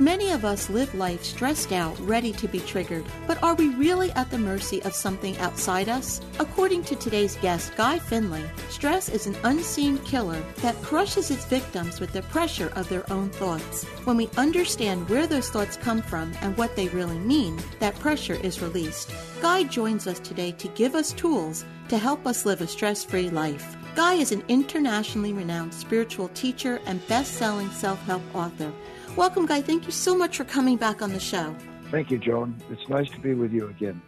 Many of us live life stressed out, ready to be triggered, but are we really at the mercy of something outside us? According to today's guest, Guy Finley, stress is an unseen killer that crushes its victims with the pressure of their own thoughts. When we understand where those thoughts come from and what they really mean, that pressure is released. Guy joins us today to give us tools to help us live a stress free life. Guy is an internationally renowned spiritual teacher and best selling self help author. Welcome, Guy. Thank you so much for coming back on the show. Thank you, Joan. It's nice to be with you again.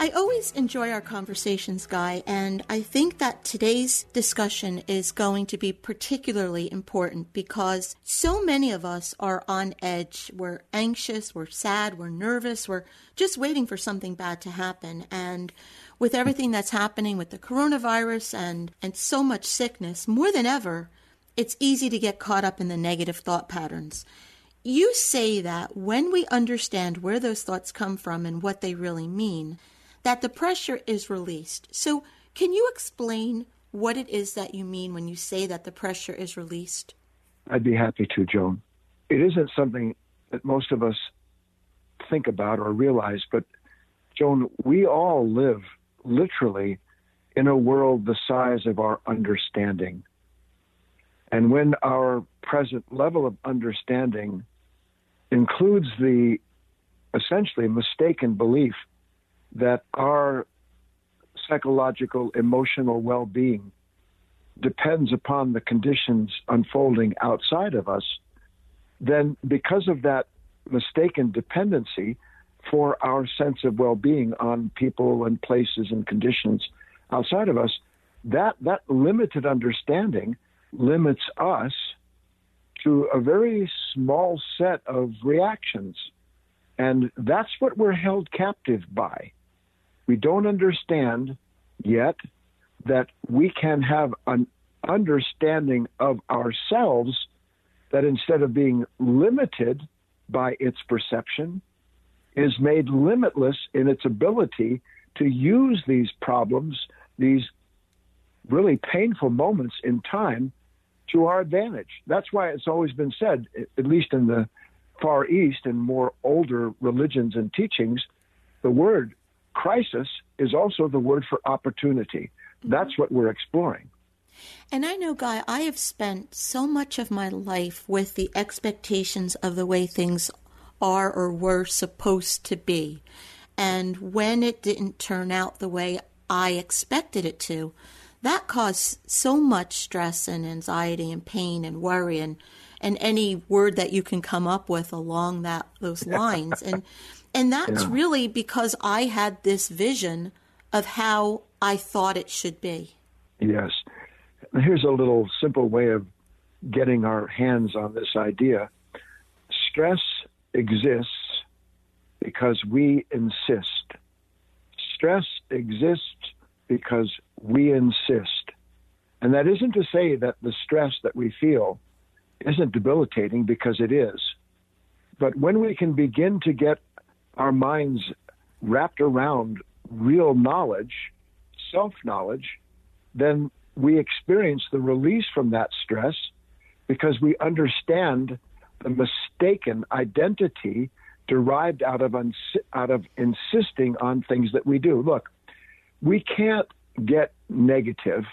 I always enjoy our conversations, Guy, and I think that today's discussion is going to be particularly important because so many of us are on edge. We're anxious, we're sad, we're nervous, we're just waiting for something bad to happen. And with everything that's happening with the coronavirus and, and so much sickness, more than ever, it's easy to get caught up in the negative thought patterns. You say that when we understand where those thoughts come from and what they really mean, that the pressure is released. So, can you explain what it is that you mean when you say that the pressure is released? I'd be happy to, Joan. It isn't something that most of us think about or realize, but Joan, we all live literally in a world the size of our understanding. And when our present level of understanding includes the essentially mistaken belief that our psychological, emotional well being depends upon the conditions unfolding outside of us, then because of that mistaken dependency for our sense of well being on people and places and conditions outside of us, that, that limited understanding limits us to a very small set of reactions. And that's what we're held captive by. We don't understand yet that we can have an understanding of ourselves that instead of being limited by its perception, is made limitless in its ability to use these problems, these really painful moments in time, to our advantage. That's why it's always been said, at least in the Far East and more older religions and teachings, the word crisis is also the word for opportunity. Mm-hmm. That's what we're exploring. And I know, Guy, I have spent so much of my life with the expectations of the way things are or were supposed to be. And when it didn't turn out the way I expected it to, that caused so much stress and anxiety and pain and worry and and any word that you can come up with along that those lines and and that's yeah. really because I had this vision of how I thought it should be. Yes. Here's a little simple way of getting our hands on this idea. Stress exists because we insist. Stress exists because we insist. And that isn't to say that the stress that we feel isn't debilitating because it is. But when we can begin to get our minds wrapped around real knowledge, self knowledge, then we experience the release from that stress because we understand the mistaken identity derived out of uns- out of insisting on things that we do. Look, we can't get negative,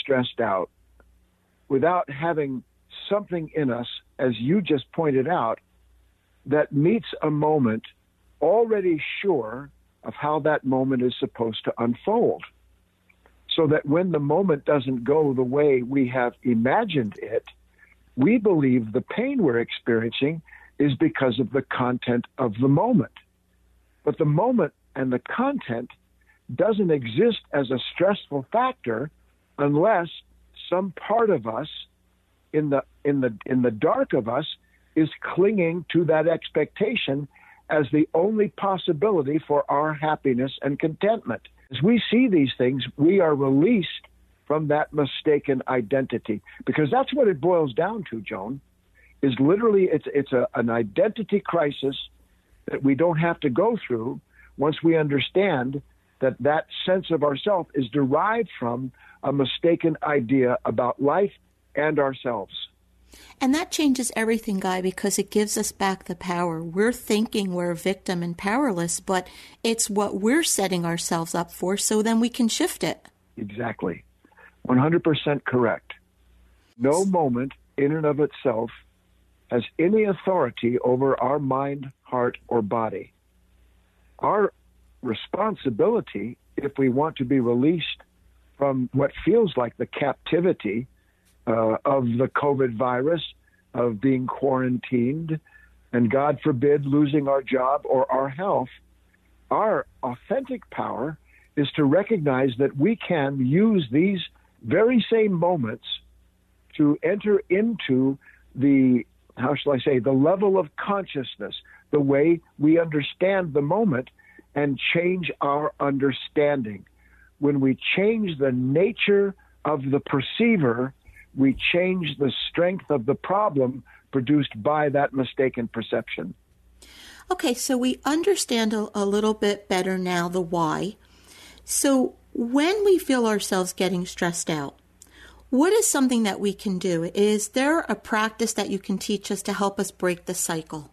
stressed out, without having something in us, as you just pointed out, that meets a moment already sure of how that moment is supposed to unfold. so that when the moment doesn't go the way we have imagined it, we believe the pain we're experiencing is because of the content of the moment. But the moment and the content doesn't exist as a stressful factor unless some part of us in the in the in the dark of us is clinging to that expectation as the only possibility for our happiness and contentment. As we see these things, we are released from that mistaken identity because that's what it boils down to, Joan. Is literally it's it's a, an identity crisis that we don't have to go through once we understand that that sense of ourself is derived from a mistaken idea about life and ourselves. And that changes everything, Guy, because it gives us back the power. We're thinking we're a victim and powerless, but it's what we're setting ourselves up for, so then we can shift it. Exactly. 100% correct. No moment in and of itself has any authority over our mind, heart, or body. Our responsibility, if we want to be released from what feels like the captivity uh, of the COVID virus, of being quarantined, and God forbid losing our job or our health, our authentic power is to recognize that we can use these very same moments to enter into the, how shall I say, the level of consciousness, the way we understand the moment and change our understanding. When we change the nature of the perceiver, we change the strength of the problem produced by that mistaken perception. Okay, so we understand a, a, little bit better now the why. So when we feel ourselves getting stressed out, what is something that we can do? Is there a practice that you can teach us to help us break the cycle?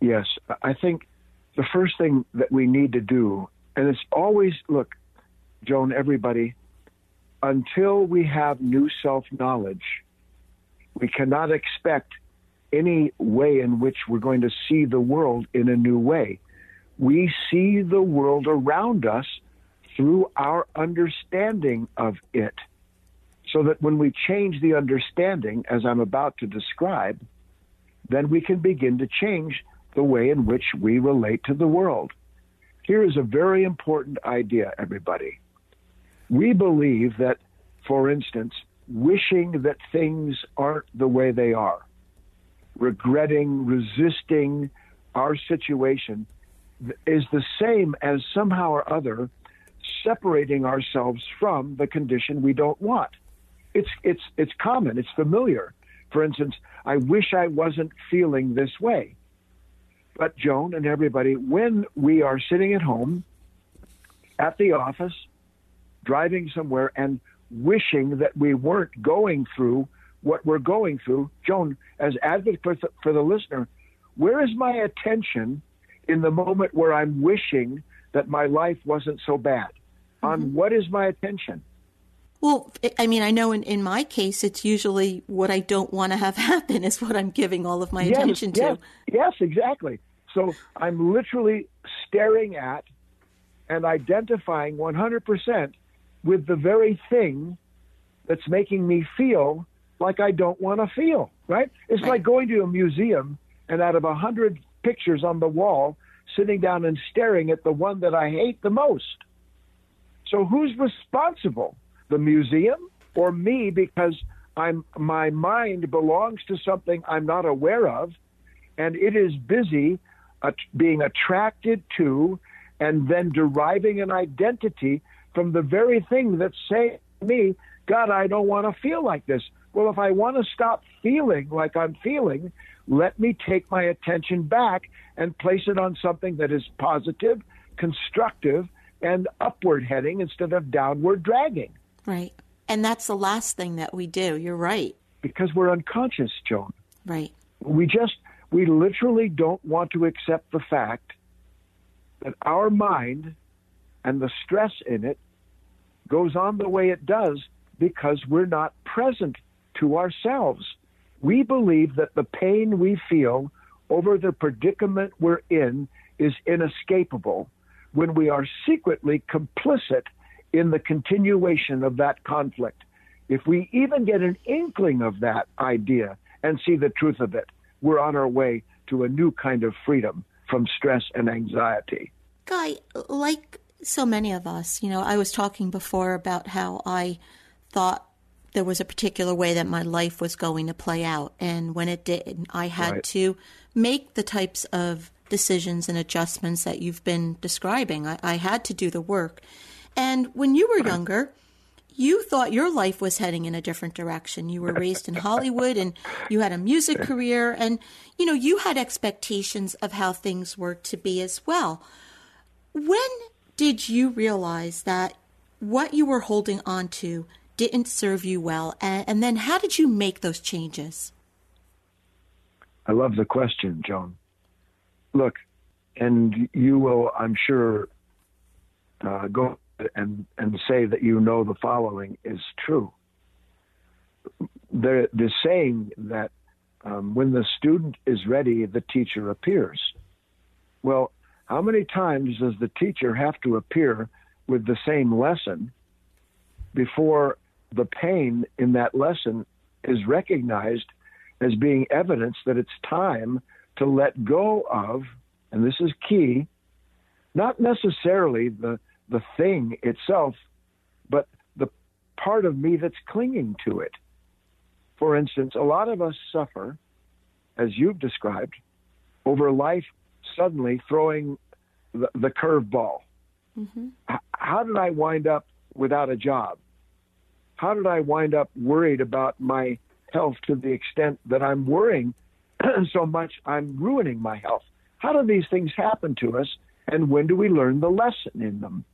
Yes, I think the first thing that we need to do, and it's always, look, Joan, everybody, until we have new self knowledge, we cannot expect any way in which we're going to see the world in a new way. We see the world around us through our understanding of it. So that when we change the understanding, as I'm about to describe, then we can begin to change the way in which we relate to the world. Here is a very important idea, everybody. We believe that, for instance, wishing that things aren't the way they are, regretting, resisting our situation, is the same as somehow or other separating ourselves from the condition we don't want. It's, it's, it's common, it's familiar. For instance, I wish I wasn't feeling this way. But, Joan and everybody, when we are sitting at home, at the office, driving somewhere and wishing that we weren't going through what we're going through. Joan, as advocate for, th- for the listener, where is my attention in the moment where I'm wishing that my life wasn't so bad? Mm-hmm. On what is my attention? Well, I mean, I know in, in my case, it's usually what I don't want to have happen is what I'm giving all of my yes, attention yes, to. Yes, exactly. So I'm literally staring at and identifying 100% with the very thing that's making me feel like I don't want to feel, right? It's right. like going to a museum and out of a hundred pictures on the wall, sitting down and staring at the one that I hate the most. So who's responsible? The museum or me because I'm my mind belongs to something I'm not aware of and it is busy being attracted to and then deriving an identity from the very thing that's saying to me, God, I don't want to feel like this. Well, if I want to stop feeling like I'm feeling, let me take my attention back and place it on something that is positive, constructive, and upward heading instead of downward dragging. Right. And that's the last thing that we do. You're right. Because we're unconscious, Joan. Right. We just, we literally don't want to accept the fact that our mind and the stress in it goes on the way it does because we're not present to ourselves. We believe that the pain we feel over the predicament we're in is inescapable when we are secretly complicit in the continuation of that conflict. If we even get an inkling of that idea and see the truth of it, we're on our way to a new kind of freedom from stress and anxiety. Guy, like so many of us, you know, I was talking before about how I thought there was a particular way that my life was going to play out. And when it did, I had right. to make the types of decisions and adjustments that you've been describing. I, I had to do the work. And when you were younger, you thought your life was heading in a different direction. You were raised in Hollywood and you had a music career and you know, you had expectations of how things were to be as well. When did you realize that what you were holding on to didn't serve you well? And, and then how did you make those changes? I love the question, Joan. Look, and you will, I'm sure, uh, go and and say that you know the following is true. The the saying that um, when the student is ready, the teacher appears. Well, how many times does the teacher have to appear with the same lesson before the pain in that lesson is recognized as being evidence that it's time to let go of, and this is key, not necessarily the the thing itself, but the part of me that's clinging to it. For instance, a lot of us suffer, as you've described, over life suddenly throwing the, the curveball. Mm-hmm. how did I wind up without a job? How did I wind up worried about my health to the extent that I'm worrying so much I'm ruining my health? How do these things happen to us, and when do we learn the lesson in them?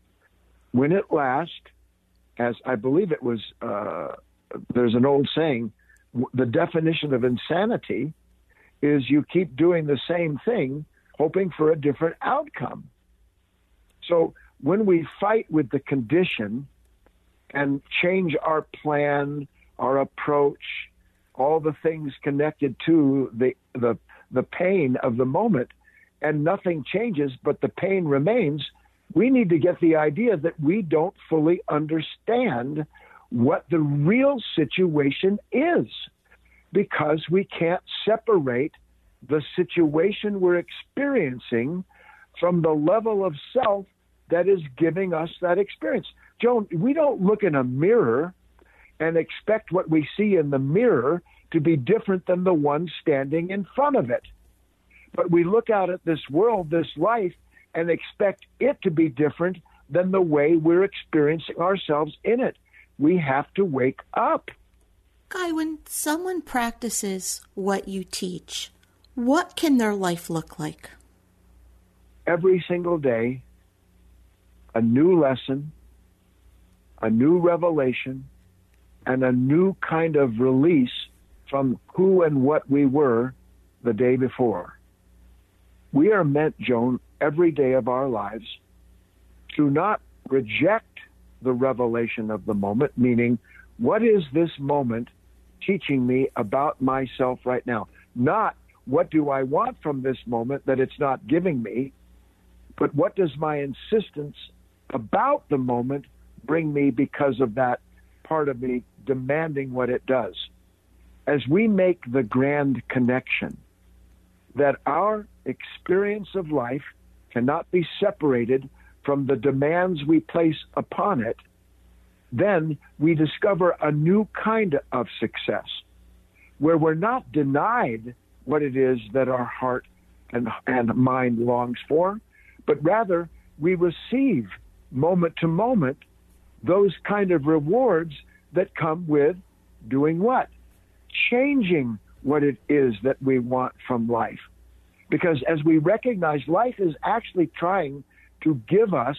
When it lasts, as I believe it was, uh, there's an old saying, the definition of insanity is you keep doing the same thing, hoping for a different outcome. So when we fight with the condition and change our plan, our approach, all the things connected to the the the pain of the moment, and nothing changes, but the pain remains, we need to get the idea that we don't fully understand what the real situation is because we can't separate the situation we're experiencing from the level of self that is giving us that experience. Joan, we don't look in a mirror and expect what we see in the mirror to be different than the one standing in front of it. But we look out at this world, this life, and expect it to be different than the way we're experiencing ourselves in it. We have to wake up. Guy, when someone practices what you teach, what can their life look like? Every single day, a new lesson, a new revelation, and a new kind of release from who and what we were the day before. We are meant, Joan, every day of our lives to not reject the revelation of the moment, meaning, what is this moment teaching me about myself right now? Not what do I want from this moment that it's not giving me, but what does my insistence about the moment bring me because of that part of me demanding what it does? As we make the grand connection that our experience of life cannot be separated from the demands we place upon it, then we discover a new kind of success where we're not denied what it is that our heart and, and mind longs for, but rather we receive moment to moment those kind of rewards that come with doing what? Changing what it is that we want from life. Because as we recognize life is actually trying to give us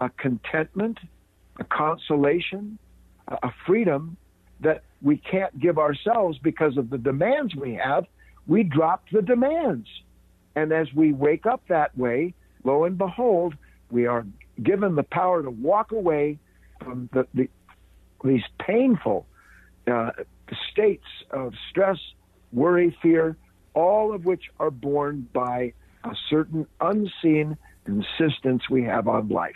a contentment, a consolation, a freedom that we can't give ourselves because of the demands we have, we drop the demands. And as we wake up that way, lo and behold, we are given the power to walk away from the, the these painful uh, states of stress, worry, fear, all of which are borne by a certain unseen insistence we have on life.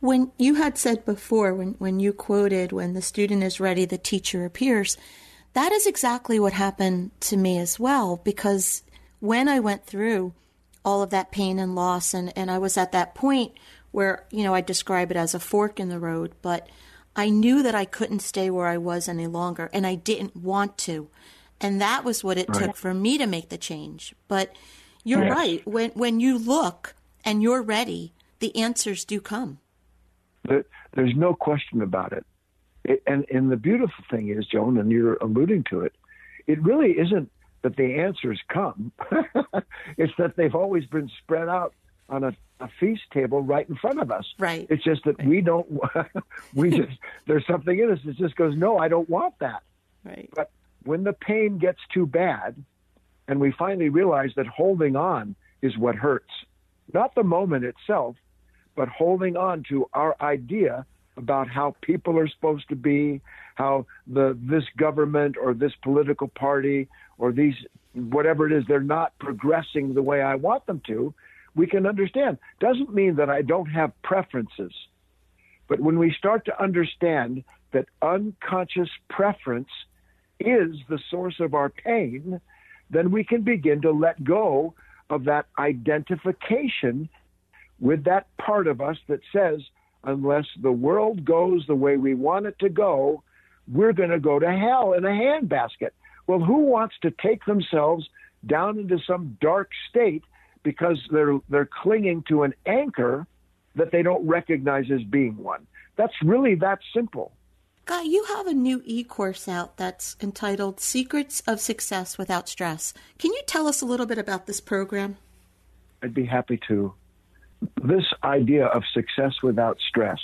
When you had said before, when, when you quoted, when the student is ready, the teacher appears, that is exactly what happened to me as well. Because when I went through all of that pain and loss, and, and I was at that point where, you know, I describe it as a fork in the road, but I knew that I couldn't stay where I was any longer, and I didn't want to. And that was what it right. took for me to make the change. But you're yes. right. When when you look and you're ready, the answers do come. There's no question about it. it. and and the beautiful thing is, Joan, and you're alluding to it, it really isn't that the answers come. it's that they've always been spread out on a, a, feast table right in front of us. Right. It's just that right. we don't. we just there's something in us that just goes, no, I don't want that. Right. But when the pain gets too bad, and we finally realize that holding on is what hurts, not the moment itself, but holding on to our idea about how people are supposed to be, how the this government or this political party or these whatever it is they're not progressing the way I want them to, we can understand. Doesn't mean that I don't have preferences. But when we start to understand that unconscious preference is the source of our pain, then we can begin to let go of that identification with that part of us that says, unless the world goes the way we want it to go, we're going to go to hell in a handbasket. Well, who wants to take themselves down into some dark state because they're they're clinging to an anchor that they don't recognize as being one? That's really that simple. Guy, you have a new e course out that's entitled Secrets of Success Without Stress. Can you tell us a little bit about this program? I'd be happy to. This idea of success without stress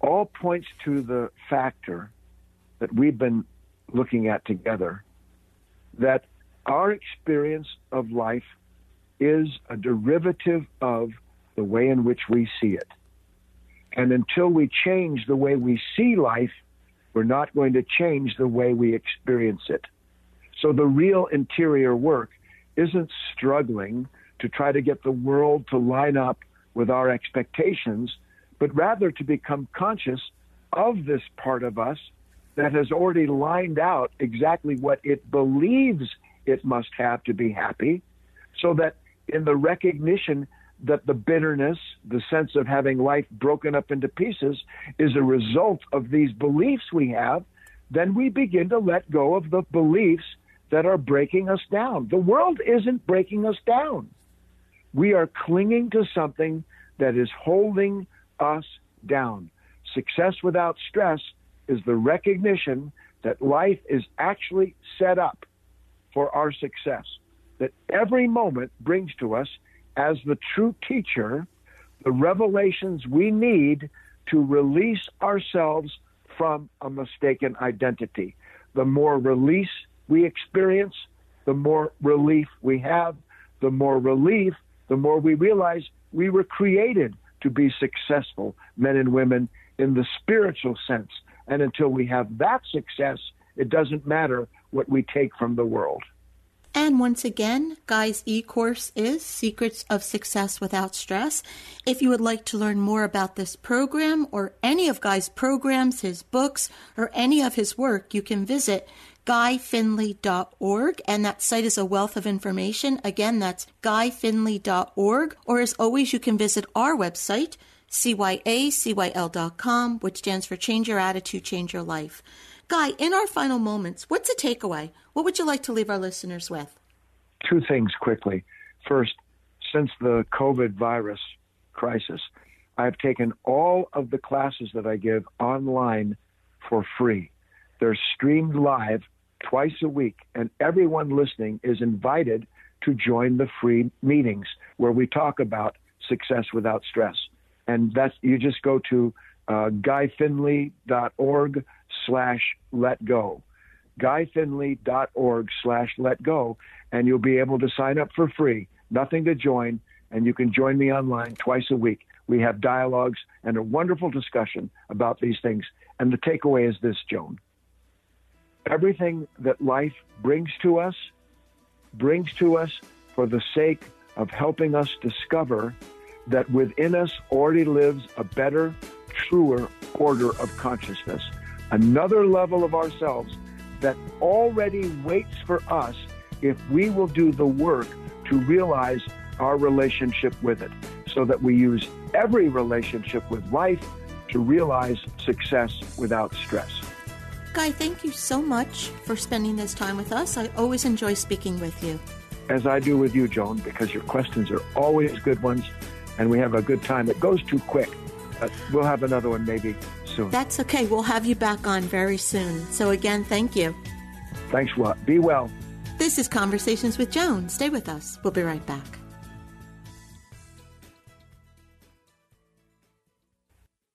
all points to the factor that we've been looking at together that our experience of life is a derivative of the way in which we see it. And until we change the way we see life, we're not going to change the way we experience it. So the real interior work isn't struggling to try to get the world to line up with our expectations, but rather to become conscious of this part of us that has already lined out exactly what it believes it must have to be happy, so that in the recognition that the bitterness, the sense of having life broken up into pieces, is a result of these beliefs we have, then we begin to let go of the beliefs that are breaking us down. The world isn't breaking us down. We are clinging to something that is holding us down. Success without stress is the recognition that life is actually set up for our success, that every moment brings to us as the true teacher the revelations we need to release ourselves from a mistaken identity. The more release we experience, the more relief we have. The more relief, the more we realize we were created to be successful men and women in the spiritual sense. And until we have that success, it doesn't matter what we take from the world. And once again, Guy's e course is Secrets of Success Without Stress. If you would like to learn more about this program or any of Guy's programs, his books, or any of his work, you can visit guyfinley.org, and that site is a wealth of information. Again, that's guyfinley.org, or as always, you can visit our website, cyacyl.com, which stands for Change Your Attitude, Change Your Life. Guy, in our final moments, what's a takeaway? What would you like to leave our listeners with? Two things quickly. First, since the COVID virus crisis, I've taken all of the classes that I give online for free. They're streamed live twice a week, and everyone listening is invited to join the free meetings where we talk about success without stress. And that's you just go to uh, guyfinley.org slash let go. guyfinley.org slash let go, and you'll be able to sign up for free. Nothing to join, and you can join me online twice a week. We have dialogues and a wonderful discussion about these things. And the takeaway is this, Joan. Everything that life brings to us brings to us for the sake of helping us discover that within us already lives a better, truer order of consciousness, another level of ourselves that already waits for us if we will do the work to realize our relationship with it so that we use every relationship with life to realize success without stress. Guy, thank you so much for spending this time with us. I always enjoy speaking with you. As I do with you, Joan, because your questions are always good ones and we have a good time. It goes too quick. but we'll have another one maybe soon. That's okay. We'll have you back on very soon. So, again, thank you. Thanks a lot. Be well. This is Conversations with Joan. Stay with us. We'll be right back.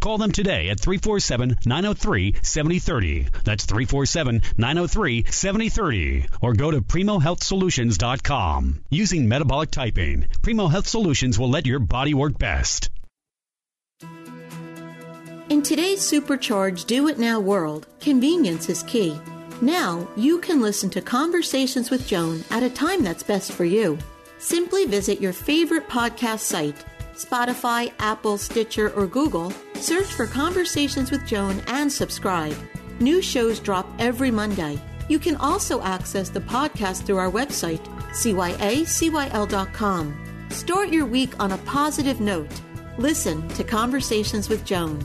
Call them today at 347 903 7030. That's 347 903 7030. Or go to PrimoHealthSolutions.com. Using metabolic typing, Primo Health Solutions will let your body work best. In today's supercharged do it now world, convenience is key. Now you can listen to Conversations with Joan at a time that's best for you. Simply visit your favorite podcast site Spotify, Apple, Stitcher, or Google, search for Conversations with Joan and subscribe. New shows drop every Monday. You can also access the podcast through our website, cyacyl.com. Start your week on a positive note. Listen to Conversations with Joan.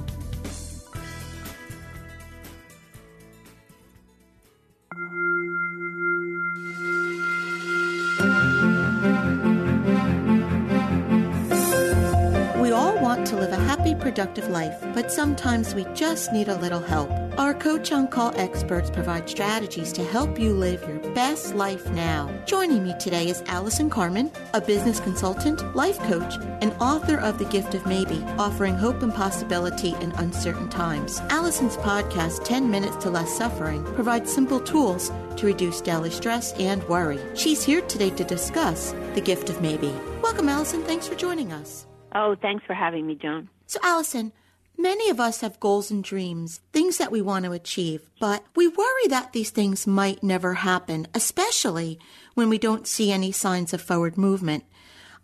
Productive life, but sometimes we just need a little help. Our Coach on Call experts provide strategies to help you live your best life now. Joining me today is Allison Carmen, a business consultant, life coach, and author of The Gift of Maybe, offering hope and possibility in uncertain times. Allison's podcast, 10 Minutes to Less Suffering, provides simple tools to reduce daily stress and worry. She's here today to discuss The Gift of Maybe. Welcome, Allison. Thanks for joining us. Oh, thanks for having me, Joan. So, Allison, many of us have goals and dreams, things that we want to achieve, but we worry that these things might never happen, especially when we don't see any signs of forward movement.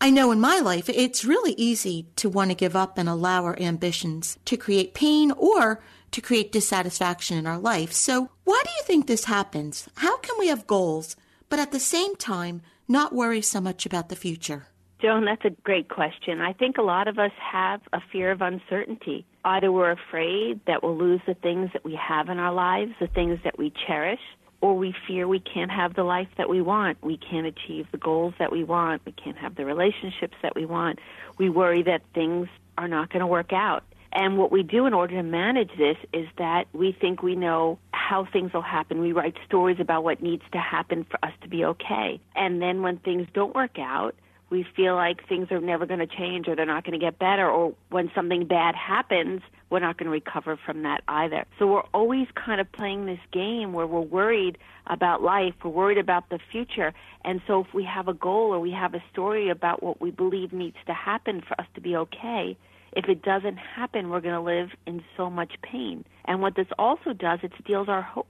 I know in my life, it's really easy to want to give up and allow our ambitions to create pain or to create dissatisfaction in our life. So, why do you think this happens? How can we have goals, but at the same time, not worry so much about the future? Joan, that's a great question. I think a lot of us have a fear of uncertainty. Either we're afraid that we'll lose the things that we have in our lives, the things that we cherish, or we fear we can't have the life that we want. We can't achieve the goals that we want. We can't have the relationships that we want. We worry that things are not going to work out. And what we do in order to manage this is that we think we know how things will happen. We write stories about what needs to happen for us to be okay. And then when things don't work out, we feel like things are never going to change or they're not going to get better or when something bad happens we're not going to recover from that either. So we're always kind of playing this game where we're worried about life we're worried about the future. And so if we have a goal or we have a story about what we believe needs to happen for us to be okay if it doesn't happen we're going to live in so much pain. And what this also does it steals our hope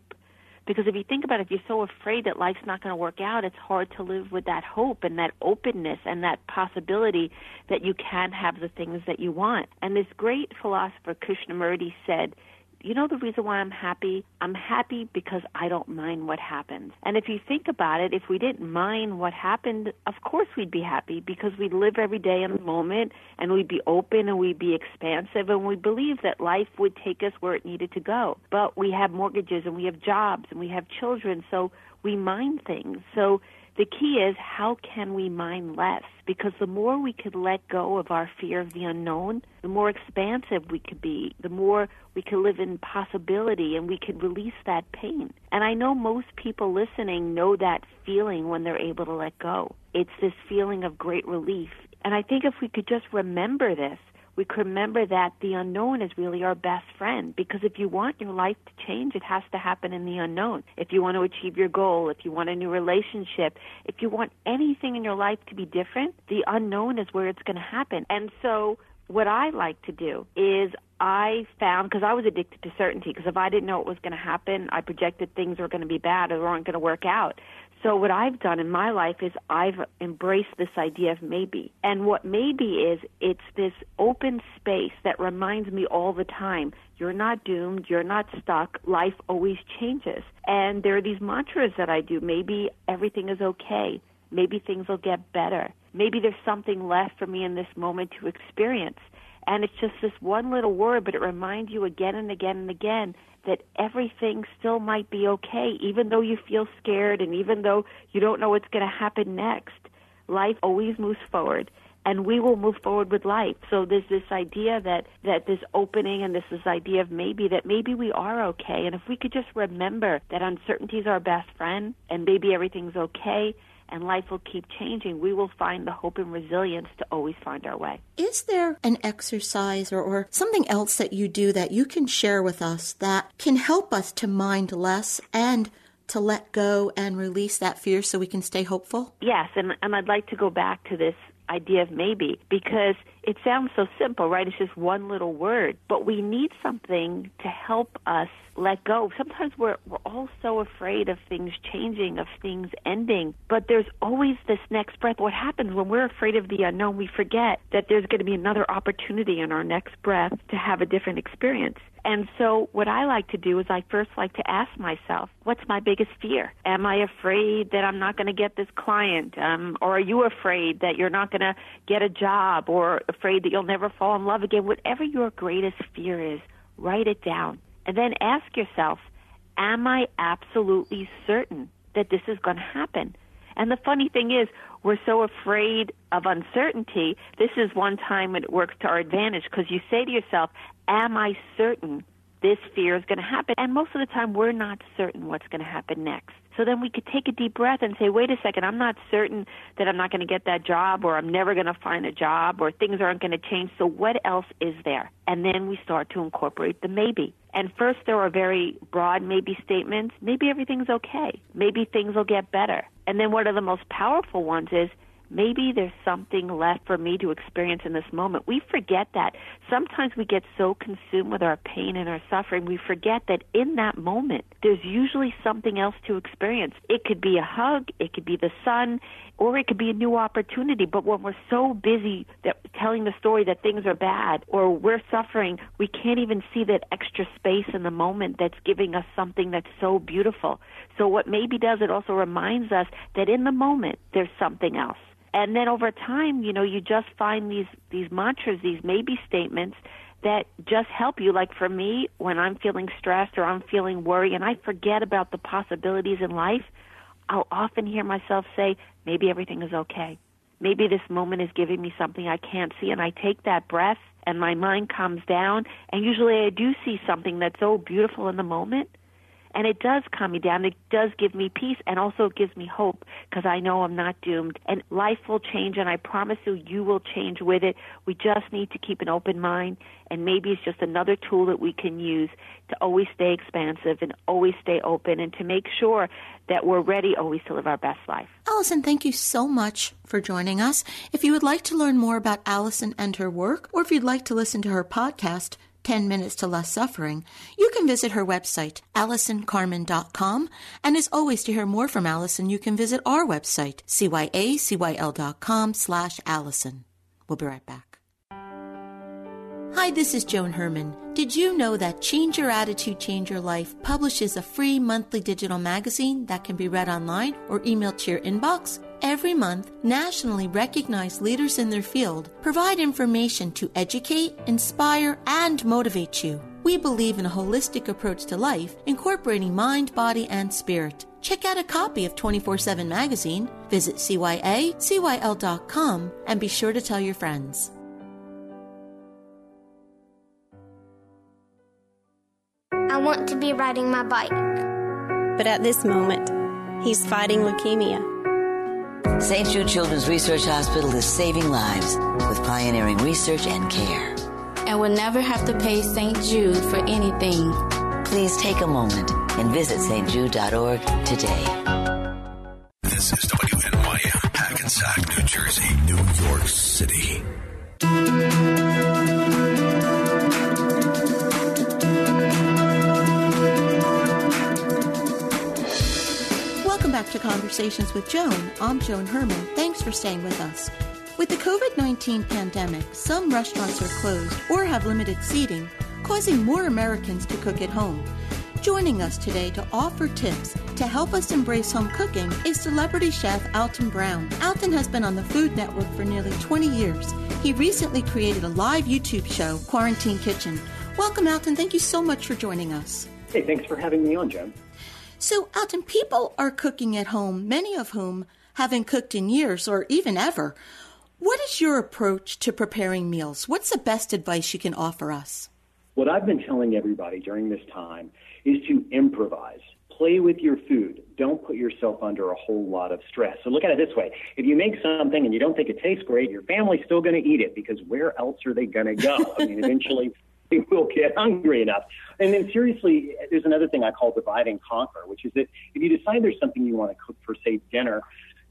because if you think about it, you're so afraid that life's not going to work out, it's hard to live with that hope and that openness and that possibility that you can have the things that you want. And this great philosopher, Krishnamurti, said, you know the reason why I'm happy? I'm happy because I don't mind what happens. And if you think about it, if we didn't mind what happened, of course we'd be happy because we'd live every day in the moment and we'd be open and we'd be expansive and we believe that life would take us where it needed to go. But we have mortgages and we have jobs and we have children, so we mind things. So the key is how can we mind less? Because the more we could let go of our fear of the unknown, the more expansive we could be, the more we could live in possibility and we could release that pain. And I know most people listening know that feeling when they're able to let go. It's this feeling of great relief. And I think if we could just remember this, we remember that the unknown is really our best friend because if you want your life to change, it has to happen in the unknown. If you want to achieve your goal, if you want a new relationship, if you want anything in your life to be different, the unknown is where it's going to happen. And so what I like to do is I found because I was addicted to certainty because if I didn't know what was going to happen, I projected things were going to be bad or weren't going to work out. So what I've done in my life is I've embraced this idea of maybe. And what maybe is, it's this open space that reminds me all the time, you're not doomed, you're not stuck, life always changes. And there are these mantras that I do, maybe everything is okay, maybe things will get better, maybe there's something left for me in this moment to experience. And it's just this one little word, but it reminds you again and again and again that everything still might be okay, even though you feel scared and even though you don't know what's going to happen next. Life always moves forward and we will move forward with life. So there's this idea that, that this opening and this, this idea of maybe that maybe we are okay. And if we could just remember that uncertainty is our best friend and maybe everything's okay and life will keep changing, we will find the hope and resilience to always find our way. Is there an exercise or, or something else that you do that you can share with us that can help us to mind less and to let go and release that fear so we can stay hopeful? Yes, and, and I'd like to go back to this idea of maybe because it sounds so simple, right? It's just one little word, but we need something to help us let go. Sometimes we're we're all so afraid of things changing, of things ending, but there's always this next breath. What happens when we're afraid of the unknown? We forget that there's going to be another opportunity in our next breath to have a different experience. And so what I like to do is I first like to ask myself, what's my biggest fear? Am I afraid that I'm not going to get this client? Um, or are you afraid that you're not going to get a job or afraid that you'll never fall in love again? Whatever your greatest fear is, write it down and then ask yourself, am I absolutely certain that this is going to happen? And the funny thing is, we're so afraid of uncertainty. This is one time it works to our advantage because you say to yourself, am I certain this fear is going to happen? And most of the time, we're not certain what's going to happen next. So then we could take a deep breath and say, wait a second, I'm not certain that I'm not going to get that job or I'm never going to find a job or things aren't going to change. So what else is there? And then we start to incorporate the maybe. And first there are very broad maybe statements. Maybe everything's okay. Maybe things will get better. And then one of the most powerful ones is, maybe there's something left for me to experience in this moment. We forget that. Sometimes we get so consumed with our pain and our suffering, we forget that in that moment, there's usually something else to experience. It could be a hug, it could be the sun, or it could be a new opportunity. But when we're so busy that telling the story that things are bad or we're suffering, we can't even see that extra space in the moment that's giving us something that's so beautiful. So what maybe does, it also reminds us that in the moment, there's something else and then over time, you know, you just find these these mantras, these maybe statements that just help you. Like for me, when I'm feeling stressed or I'm feeling worried and I forget about the possibilities in life, I'll often hear myself say, maybe everything is okay. Maybe this moment is giving me something I can't see. And I take that breath and my mind calms down. And usually I do see something that's so beautiful in the moment and it does calm me down. It does give me peace and also gives me hope because I know I'm not doomed. And life will change and I promise you, you will change with it. We just need to keep an open mind and maybe it's just another tool that we can use to always stay expansive and always stay open and to make sure that we're ready always to live our best life. Allison, thank you so much for joining us. If you would like to learn more about Allison and her work, or if you'd like to listen to her podcast, 10 Minutes to Less Suffering, you can visit her website, AllisonCarmen.com. And as always, to hear more from Allison, you can visit our website, CYACYL.com slash Allison. We'll be right back. Hi, this is Joan Herman. Did you know that Change Your Attitude, Change Your Life publishes a free monthly digital magazine that can be read online or emailed to your inbox? Every month, nationally recognized leaders in their field provide information to educate, inspire, and motivate you. We believe in a holistic approach to life, incorporating mind, body, and spirit. Check out a copy of 24 7 magazine, visit CYACYL.com, and be sure to tell your friends. I want to be riding my bike. But at this moment, he's fighting leukemia. St. Jude Children's Research Hospital is saving lives with pioneering research and care. and will never have to pay St. Jude for anything. Please take a moment and visit stjude.org today. This is WNYM, Hackensack, New Jersey, New York City. Back to Conversations with Joan. I'm Joan Herman. Thanks for staying with us. With the COVID 19 pandemic, some restaurants are closed or have limited seating, causing more Americans to cook at home. Joining us today to offer tips to help us embrace home cooking is celebrity chef Alton Brown. Alton has been on the Food Network for nearly 20 years. He recently created a live YouTube show, Quarantine Quitchen. Welcome, Alton. Thank you so much for joining us. Hey, thanks for having me on, Joan. So, Alton, people are cooking at home, many of whom haven't cooked in years or even ever. What is your approach to preparing meals? What's the best advice you can offer us? What I've been telling everybody during this time is to improvise. Play with your food. Don't put yourself under a whole lot of stress. So look at it this way. If you make something and you don't think it tastes great, your family's still going to eat it because where else are they going to go? I mean, eventually they will get hungry enough. And then seriously, there's another thing I call divide and conquer, which is that if you decide there's something you want to cook for, say, dinner,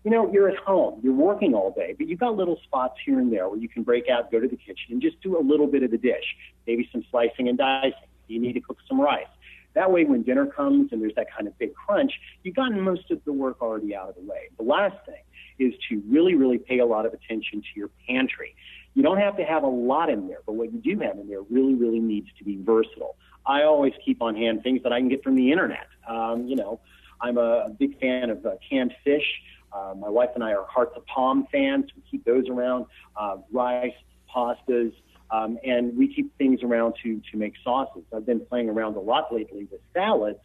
you know, you're at home, you're working all day, but you've got little spots here and there where you can break out, go to the kitchen, and just do a little bit of the dish, maybe some slicing and dicing. You need to cook some rice. That way, when dinner comes and there's that kind of big crunch, you've gotten most of the work already out of the way. The last thing is to really, really pay a lot of attention to your pantry. You don't have to have a lot in there, but what you do have in there really, really needs to be versatile. I always keep on hand things that I can get from the internet. Um, you know, I'm a big fan of uh, canned fish. Uh, my wife and I are Hearts of Palm fans. We keep those around. Uh, rice, pastas, um, and we keep things around to to make sauces. I've been playing around a lot lately with salads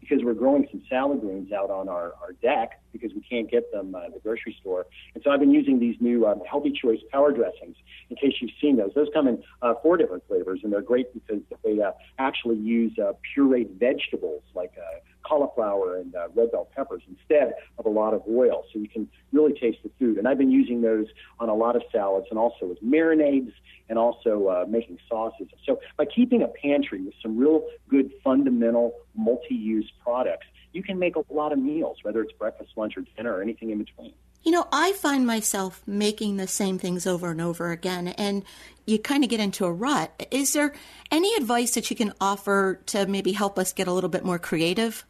because we're growing some salad greens out on our, our deck because we can't get them uh, at the grocery store. And so I've been using these new um, Healthy Choice power dressings. In case you've seen those, those come in uh, four different flavors, and they're great because they uh, actually use uh, pureed vegetables like uh, cauliflower and uh, red bell peppers instead of a lot of oil. So you can really taste the food. And I've been using those on a lot of salads and also with marinades and also uh, making sauces. So by keeping a pantry with some real good fundamental multi-use products, you can make a lot of meals, whether it's breakfast, lunch, or dinner, or anything in between. You know, I find myself making the same things over and over again, and you kind of get into a rut. Is there any advice that you can offer to maybe help us get a little bit more creative?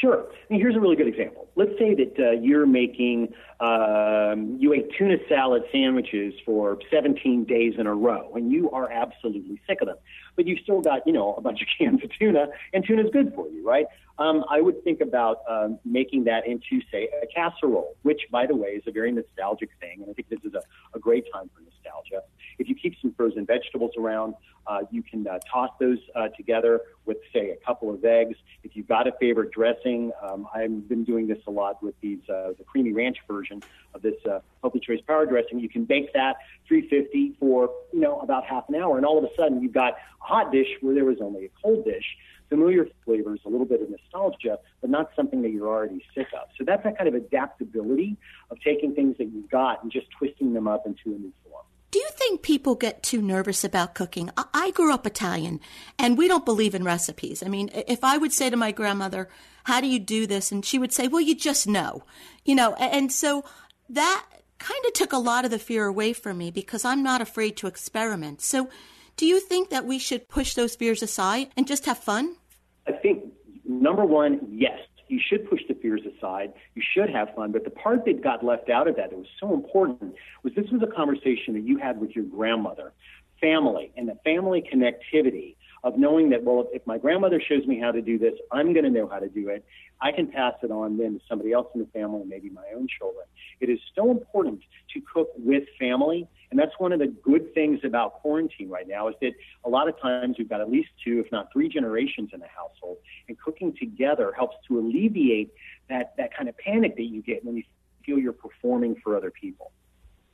Sure. I mean, here's a really good example. Let's say that uh, you're making, um, you ate tuna salad sandwiches for 17 days in a row, and you are absolutely sick of them. But you've still got, you know, a bunch of cans of tuna, and tuna's good for you, right? Um, I would think about um, making that into, say, a casserole, which, by the way, is a very nostalgic thing, and I think this is a, a great time for nostalgia. If you keep some frozen vegetables around, uh, you can uh, toss those uh, together with, say, a couple of eggs. If you've got a favorite dressing, um, I've been doing this a lot with these uh, the creamy ranch version of this uh, healthy choice power dressing. You can bake that 350 for you know about half an hour, and all of a sudden you've got hot dish where there was only a cold dish. Familiar flavors, a little bit of nostalgia, but not something that you're already sick of. So that's that kind of adaptability of taking things that you've got and just twisting them up into a new form. Do you think people get too nervous about cooking? I grew up Italian and we don't believe in recipes. I mean, if I would say to my grandmother, How do you do this? and she would say, Well, you just know, you know, and so that kind of took a lot of the fear away from me because I'm not afraid to experiment. So, do you think that we should push those fears aside and just have fun? I think number one, yes you should push the fears aside. You should have fun. But the part that got left out of that that was so important was this was a conversation that you had with your grandmother, family, and the family connectivity of knowing that, well, if my grandmother shows me how to do this, I'm going to know how to do it. I can pass it on then to somebody else in the family, maybe my own children. It is so important to cook with family. And that's one of the good things about quarantine right now is that a lot of times we've got at least two, if not three generations in the household. And cooking together helps to alleviate that, that kind of panic that you get when you feel you're performing for other people.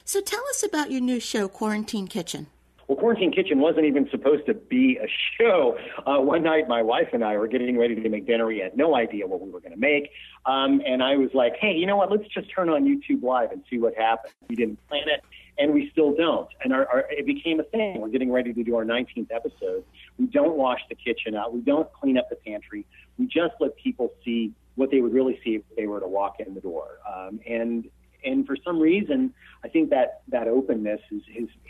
So tell us about your new show, Quarantine Quitchen. Well, Quarantine Quitchen wasn't even supposed to be a show. Uh, one night, my wife and I were getting ready to make dinner. We had no idea what we were going to make. Um, and I was like, hey, you know what? Let's just turn on YouTube Live and see what happens. We didn't plan it, and we still don't. And our, our, it became a thing. We're getting ready to do our 19th episode. We don't wash the kitchen out. We don't clean up the pantry. We just let people see what they would really see if they were to walk in the door. Um, and and for some reason, I think that that openness is,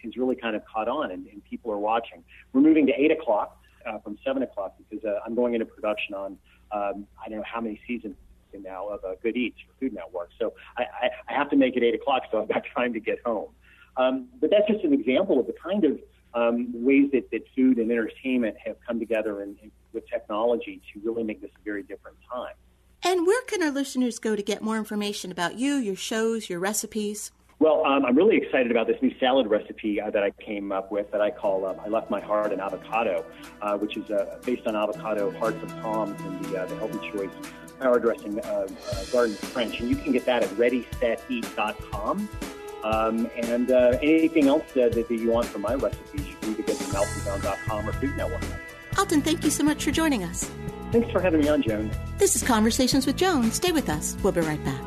is really kind of caught on, and, and people are watching. We're moving to eight o'clock uh, from seven o'clock because uh, I'm going into production on um, I don't know how many seasons now of uh, Good Eats for Food Network. So I, I, I have to make it eight o'clock, so I've got time to get home. Um, but that's just an example of the kind of um, ways that, that food and entertainment have come together in, with technology to really make this a very different time. And where can our listeners go to get more information about you, your shows, your recipes? Well, um, I'm really excited about this new salad recipe uh, that I came up with that I call um, I Left My Heart in Avocado, uh, which is uh, based on avocado hearts of palms and the, uh, the healthy choice power dressing uh, uh, garden French. And you can get that at readyseteat.com. Um, and anything else that, that you want from my recipes, you can either get to altonbrown.com or Food Network. Alton, thank you so much for joining us. Thanks for having me on, Joan. This is Conversations with Joan. Stay with us. We'll be right back.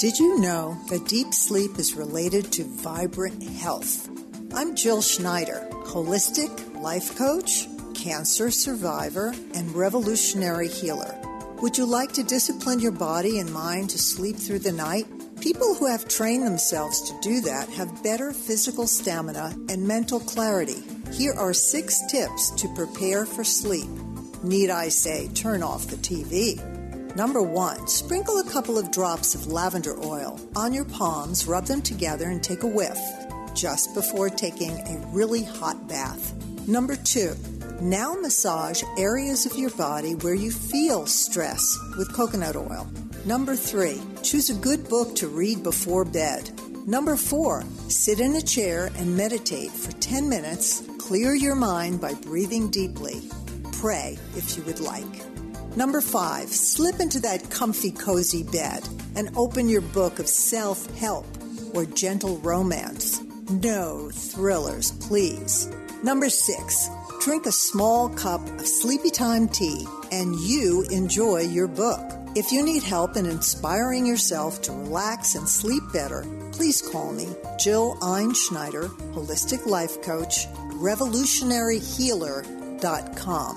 Did you know that deep sleep is related to vibrant health? I'm Jill Schneider, holistic life coach, cancer survivor, and revolutionary healer. Would you like to discipline your body and mind to sleep through the night? People who have trained themselves to do that have better physical stamina and mental clarity. Here are six tips to prepare for sleep. Need I say, turn off the TV? Number one, sprinkle a couple of drops of lavender oil on your palms, rub them together, and take a whiff just before taking a really hot bath. Number two, now massage areas of your body where you feel stress with coconut oil. Number three, choose a good book to read before bed. Number four, sit in a chair and meditate for 10 minutes. Clear your mind by breathing deeply. Pray if you would like. Number five, slip into that comfy, cozy bed and open your book of self help or gentle romance. No thrillers, please. Number six, drink a small cup of sleepy time tea and you enjoy your book. If you need help in inspiring yourself to relax and sleep better, please call me, Jill Einschneider, Holistic Life Coach, revolutionaryhealer.com.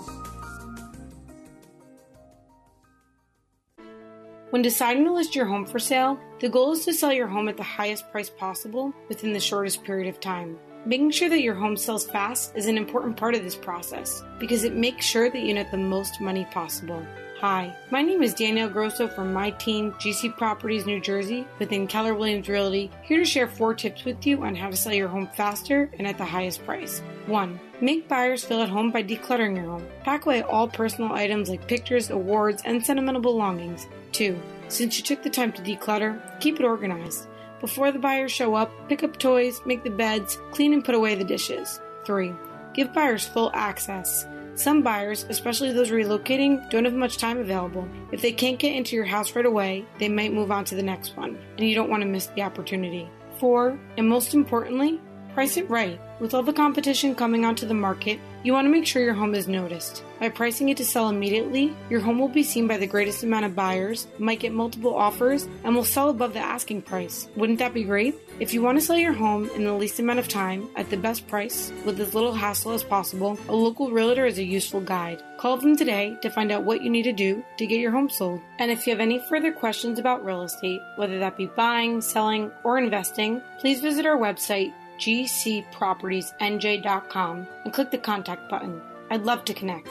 When deciding to list your home for sale, the goal is to sell your home at the highest price possible within the shortest period of time. Making sure that your home sells fast is an important part of this process because it makes sure that you net the most money possible. Hi, my name is Danielle Grosso from my team, GC Properties New Jersey, within Keller Williams Realty, here to share four tips with you on how to sell your home faster and at the highest price. 1. Make buyers feel at home by decluttering your home. Pack away all personal items like pictures, awards, and sentimental belongings. 2. Since you took the time to declutter, keep it organized. Before the buyers show up, pick up toys, make the beds, clean and put away the dishes. 3. Give buyers full access. Some buyers, especially those relocating, don't have much time available. If they can't get into your house right away, they might move on to the next one, and you don't want to miss the opportunity. 4. And most importantly, price it right. With all the competition coming onto the market, you want to make sure your home is noticed. By pricing it to sell immediately, your home will be seen by the greatest amount of buyers, might get multiple offers, and will sell above the asking price. Wouldn't that be great? If you want to sell your home in the least amount of time, at the best price, with as little hassle as possible, a local realtor is a useful guide. Call them today to find out what you need to do to get your home sold. And if you have any further questions about real estate, whether that be buying, selling, or investing, please visit our website, gcpropertiesnj.com, and click the contact button. I'd love to connect.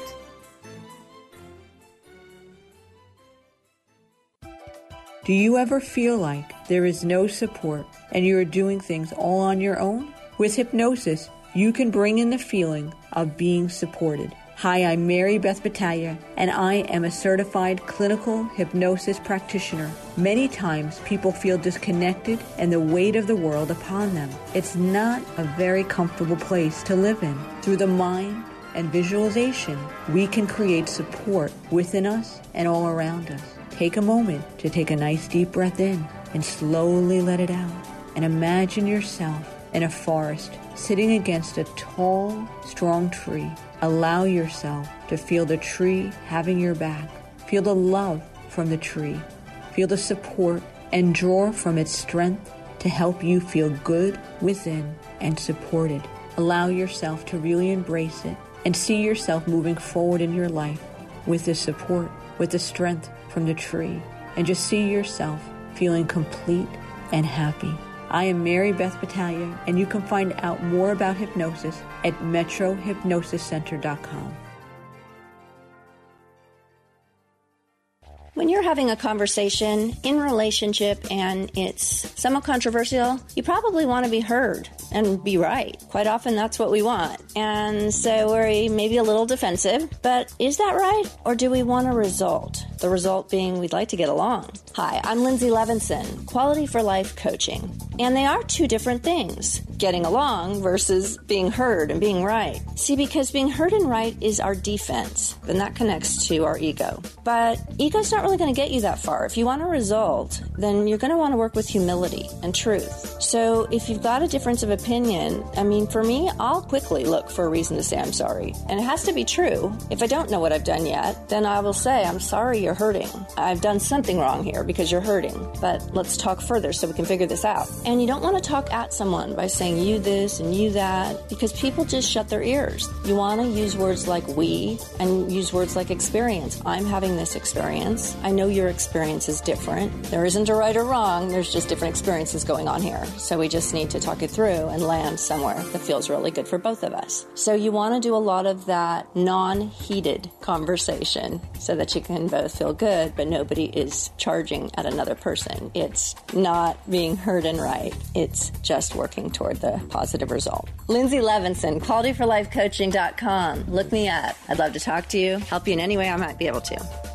Do you ever feel like there is no support and you are doing things all on your own? With hypnosis, you can bring in the feeling of being supported. Hi, I'm Mary Beth Battaglia, and I am a certified clinical hypnosis practitioner. Many times people feel disconnected and the weight of the world upon them. It's not a very comfortable place to live in. Through the mind and visualization, we can create support within us and all around us. take a moment to take a nice deep breath in and slowly let it out. And imagine yourself in a forest sitting against a tall, strong tree. Allow yourself to feel the tree having your back. Feel the love from the tree. Feel the support and draw from its strength to help you feel good within and supported. Allow yourself to really embrace it and see yourself moving forward in your life with the support, with the strength from the tree, and just see yourself feeling complete and happy. I am Mary Beth Battaglia, and you can find out more about hypnosis at metrohypnosiscenter.com. When you're having a conversation in relationship and it's somewhat controversial, you probably want to be heard and be right. Quite often that's what we want. And so we're maybe a little defensive, but is that right? Or do we want a result? The result being we'd like to get along. Hi, I'm Lindsay Levinson, Quality for Life Coaching. And they are two different things getting along versus being heard and being right. See, because being heard and right is our defense, then that connects to our ego. But ego's not really going to get you that far. If you want a result, then you're going to want to work with humility and truth. So if you've got a difference of opinion, I mean, for me, I'll quickly look for a reason to say I'm sorry. And it has to be true. If I don't know what I've done yet, then I will say, I'm sorry you're hurting. I've done something wrong here because you're hurting. But let's talk further so we can figure this out. And you don't want to talk at someone by saying, saying you this and you that because people just shut their ears. You want to use words like we and use words like experience. I'm having this experience. I know your experience is different. There isn't a right or wrong, there's just different experiences going on here. So we just need to talk it through and land somewhere that feels really good for both of us. So you want to do a lot of that non heated conversation so that you can both feel good, but nobody is charging at another person. It's not being heard and right, it's just working toward the positive result. Lindsay Levinson, qualityforlifecoaching.com. Look me up. I'd love to talk to you, help you in any way I might be able to.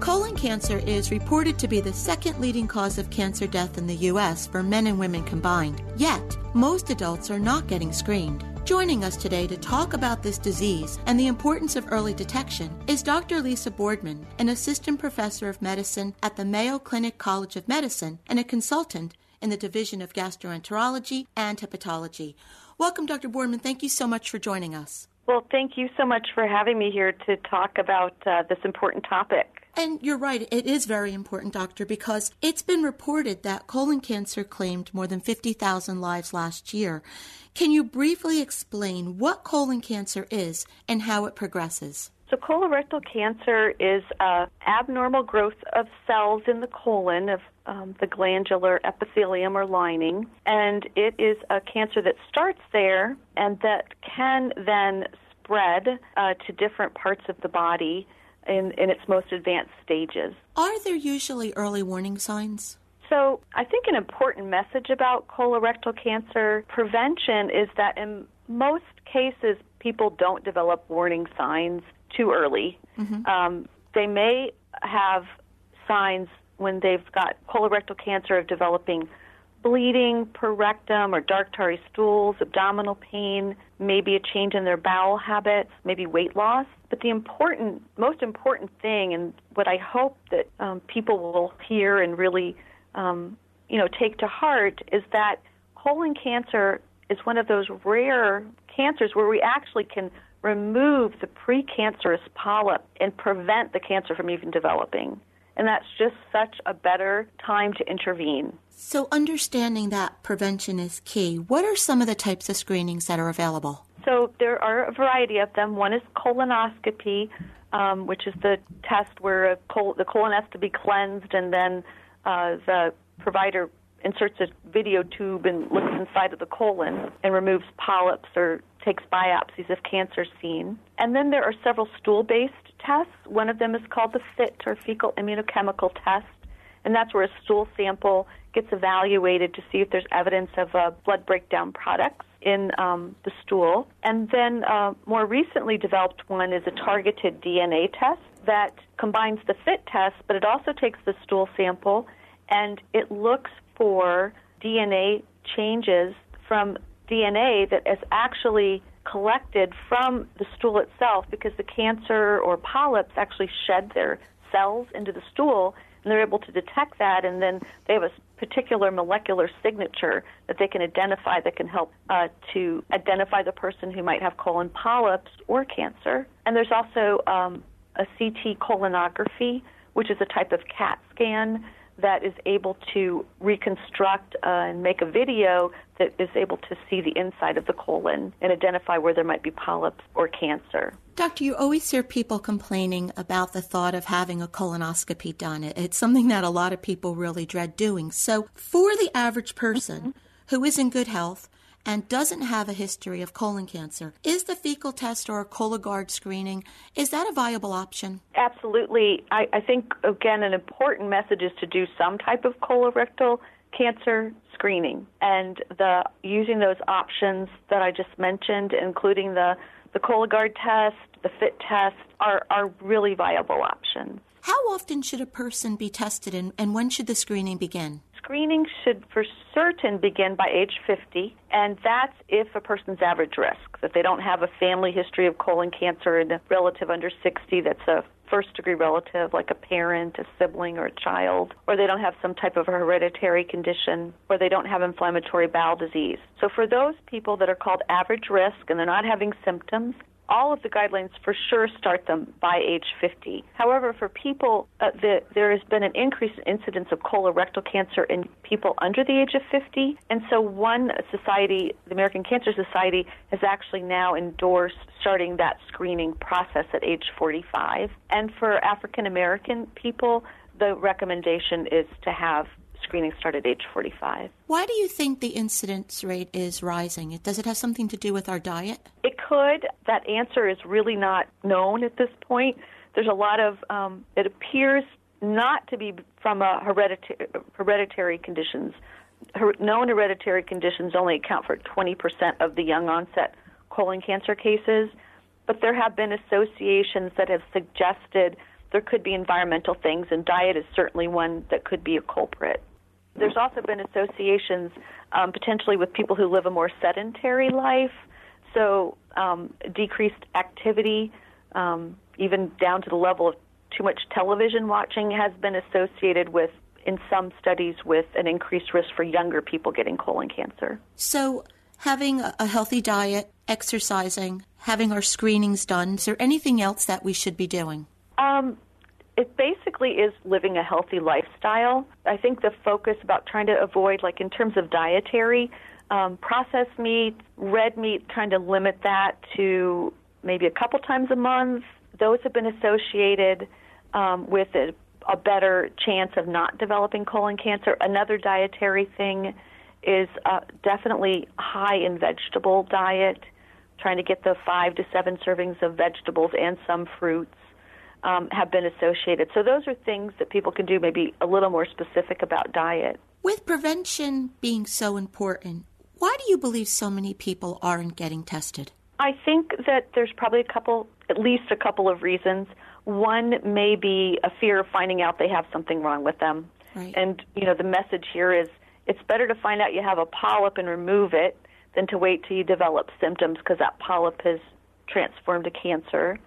Colon cancer is reported to be the second leading cause of cancer death in the U.S. for men and women combined. Yet, most adults are not getting screened. Joining us today to talk about this disease and the importance of early detection is Dr. Lisa Boardman, an assistant professor of medicine at the Mayo Clinic College of Medicine and a consultant in the Division of Gastroenterology and Hepatology. Welcome, Dr. Boardman. Thank you so much for joining us. Well, thank you so much for having me here to talk about uh, this important topic. And you're right, it is very important, doctor, because it's been reported that colon cancer claimed more than 50,000 lives last year. Can you briefly explain what colon cancer is and how it progresses? So, colorectal cancer is an abnormal growth of cells in the colon of um, the glandular epithelium or lining, and it is a cancer that starts there and that can then spread uh, to different parts of the body in, in its most advanced stages. Are there usually early warning signs? So, I think an important message about colorectal cancer prevention is that in most cases, people don't develop warning signs too early. Mm-hmm. Um, they may have signs when they've got colorectal cancer of developing bleeding per rectum or dark tarry stools, abdominal pain, maybe a change in their bowel habits, maybe weight loss. But the important, most important thing, and what I hope that um, people will hear and really, um, you know, take to heart, is that colon cancer is one of those rare cancers where we actually can remove the precancerous polyp and prevent the cancer from even developing. And that's just such a better time to intervene. So, understanding that prevention is key, what are some of the types of screenings that are available? So, there are a variety of them. One is colonoscopy, um, which is the test where col- the colon has to be cleansed and then uh, the provider inserts a video tube and looks inside of the colon and removes polyps or takes biopsies if cancer seen. And then there are several stool based tests. One of them is called the FIT or fecal immunochemical test, and that's where a stool sample gets evaluated to see if there's evidence of uh, blood breakdown products in um, the stool. And then uh, more recently developed one is a targeted DNA test that combines the FIT test, but it also takes the stool sample and it looks for DNA changes from DNA that is actually collected from the stool itself because the cancer or polyps actually shed their cells into the stool and they're able to detect that and then they have a particular molecular signature that they can identify that can help uh, to identify the person who might have colon polyps or cancer. And there's also um, a ct colonography which is a type of cat scan that is able to reconstruct uh, and make a video that is able to see the inside of the colon and identify where there might be polyps or cancer. Doctor, you always hear people complaining about the thought of having a colonoscopy done. It's something that a lot of people really dread doing. So, for the average person mm-hmm. who is in good health, and doesn't have a history of colon cancer, is the fecal test or a Cologuard screening, is that a viable option? Absolutely. I, I think, again, an important message is to do some type of colorectal cancer screening and the using those options that I just mentioned, including the, the Cologuard test, the FIT test, are, are really viable options. How often should a person be tested and, and when should the screening begin? Screening should for certain begin by age 50, and that's if a person's average risk, that they don't have a family history of colon cancer and a relative under 60 that's a first degree relative, like a parent, a sibling, or a child, or they don't have some type of hereditary condition, or they don't have inflammatory bowel disease. So, for those people that are called average risk and they're not having symptoms, all of the guidelines for sure start them by age 50. However, for people, uh, the, there has been an increase in incidence of colorectal cancer in people under the age of 50. And so, one society, the American Cancer Society, has actually now endorsed starting that screening process at age 45. And for African American people, the recommendation is to have screening start at age 45. Why do you think the incidence rate is rising? Does it have something to do with our diet? It could. That answer is really not known at this point. There's a lot of, um, it appears not to be from a hereditary, hereditary conditions. Her, known hereditary conditions only account for 20% of the young onset colon cancer cases, but there have been associations that have suggested there could be environmental things, and diet is certainly one that could be a culprit. There's also been associations um, potentially with people who live a more sedentary life, so um, decreased activity, um, even down to the level of too much television watching, has been associated with, in some studies, with an increased risk for younger people getting colon cancer. So, having a healthy diet, exercising, having our screenings done, is there anything else that we should be doing? Um, it basically is living a healthy lifestyle. I think the focus about trying to avoid, like in terms of dietary, um, processed meat, red meat, trying to limit that to maybe a couple times a month. Those have been associated um, with a, a better chance of not developing colon cancer. Another dietary thing is uh, definitely high in vegetable diet, trying to get the five to seven servings of vegetables and some fruits um, have been associated. So those are things that people can do, maybe a little more specific about diet. With prevention being so important, why do you believe so many people aren't getting tested? I think that there's probably a couple, at least a couple of reasons. One may be a fear of finding out they have something wrong with them. Right. And, you know, the message here is it's better to find out you have a polyp and remove it than to wait till you develop symptoms because that polyp has transformed to cancer.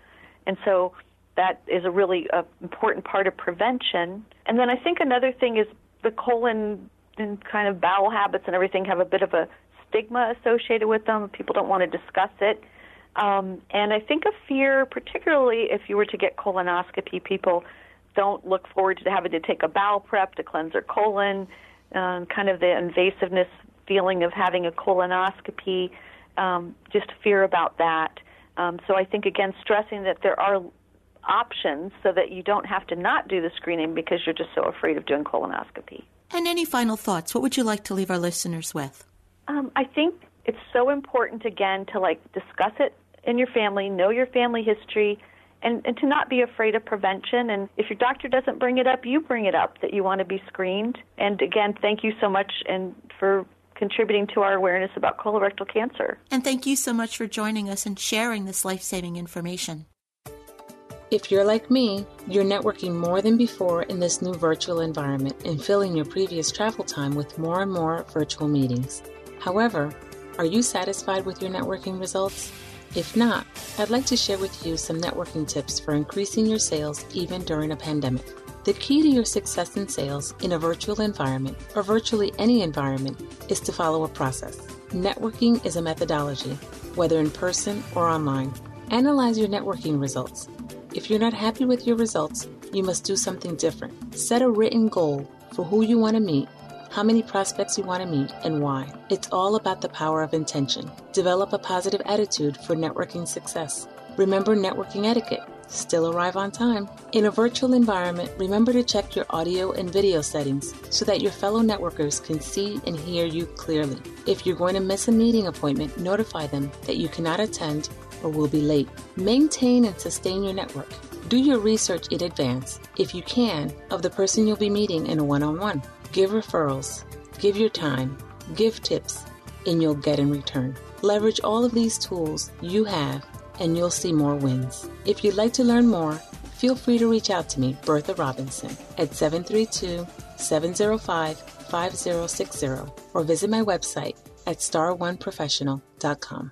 And so that is a really uh, important part of prevention. And then I think another thing is the colon and kind of bowel habits and everything have a bit of a stigma associated with them. People don't want to discuss it. Um, and I think a fear, particularly if you were to get colonoscopy, people don't look forward to having to take a bowel prep to cleanse their colon, uh, kind of the invasiveness feeling of having a colonoscopy, um, just fear about that. Um, so I think, again, stressing that there are options so that you don't have to not do the screening because you're just so afraid of doing colonoscopy. And any final thoughts? What would you like to leave our listeners with? Um, I think it's so important again to like discuss it in your family, know your family history, and, and to not be afraid of prevention. And if your doctor doesn't bring it up, you bring it up that you want to be screened. And again, thank you so much and for contributing to our awareness about colorectal cancer. And thank you so much for joining us and sharing this life saving information. If you're like me, you're networking more than before in this new virtual environment and filling your previous travel time with more and more virtual meetings. However, are you satisfied with your networking results? If not, I'd like to share with you some networking tips for increasing your sales even during a pandemic. The key to your success in sales in a virtual environment, or virtually any environment, is to follow a process. Networking is a methodology, whether in person or online. Analyze your networking results if you're not happy with your results, you must do something different. Set a written goal for who you want to meet, how many prospects you want to meet, and why. It's all about the power of intention. Develop a positive attitude for networking success. Remember networking etiquette. Still arrive on time. In a virtual environment, remember to check your audio and video settings so that your fellow networkers can see and hear you clearly. If you're going to miss a meeting appointment, notify them that you cannot attend or will be late. Maintain and sustain your network. Do your research in advance, if you can, of the person you'll be meeting in a one on one. Give referrals, give your time, give tips, and you'll get in return. Leverage all of these tools you have, and you'll see more wins. If you'd like to learn more, feel free to reach out to me, Bertha Robinson, at 732 705 5060 or visit my website at star1professional.com.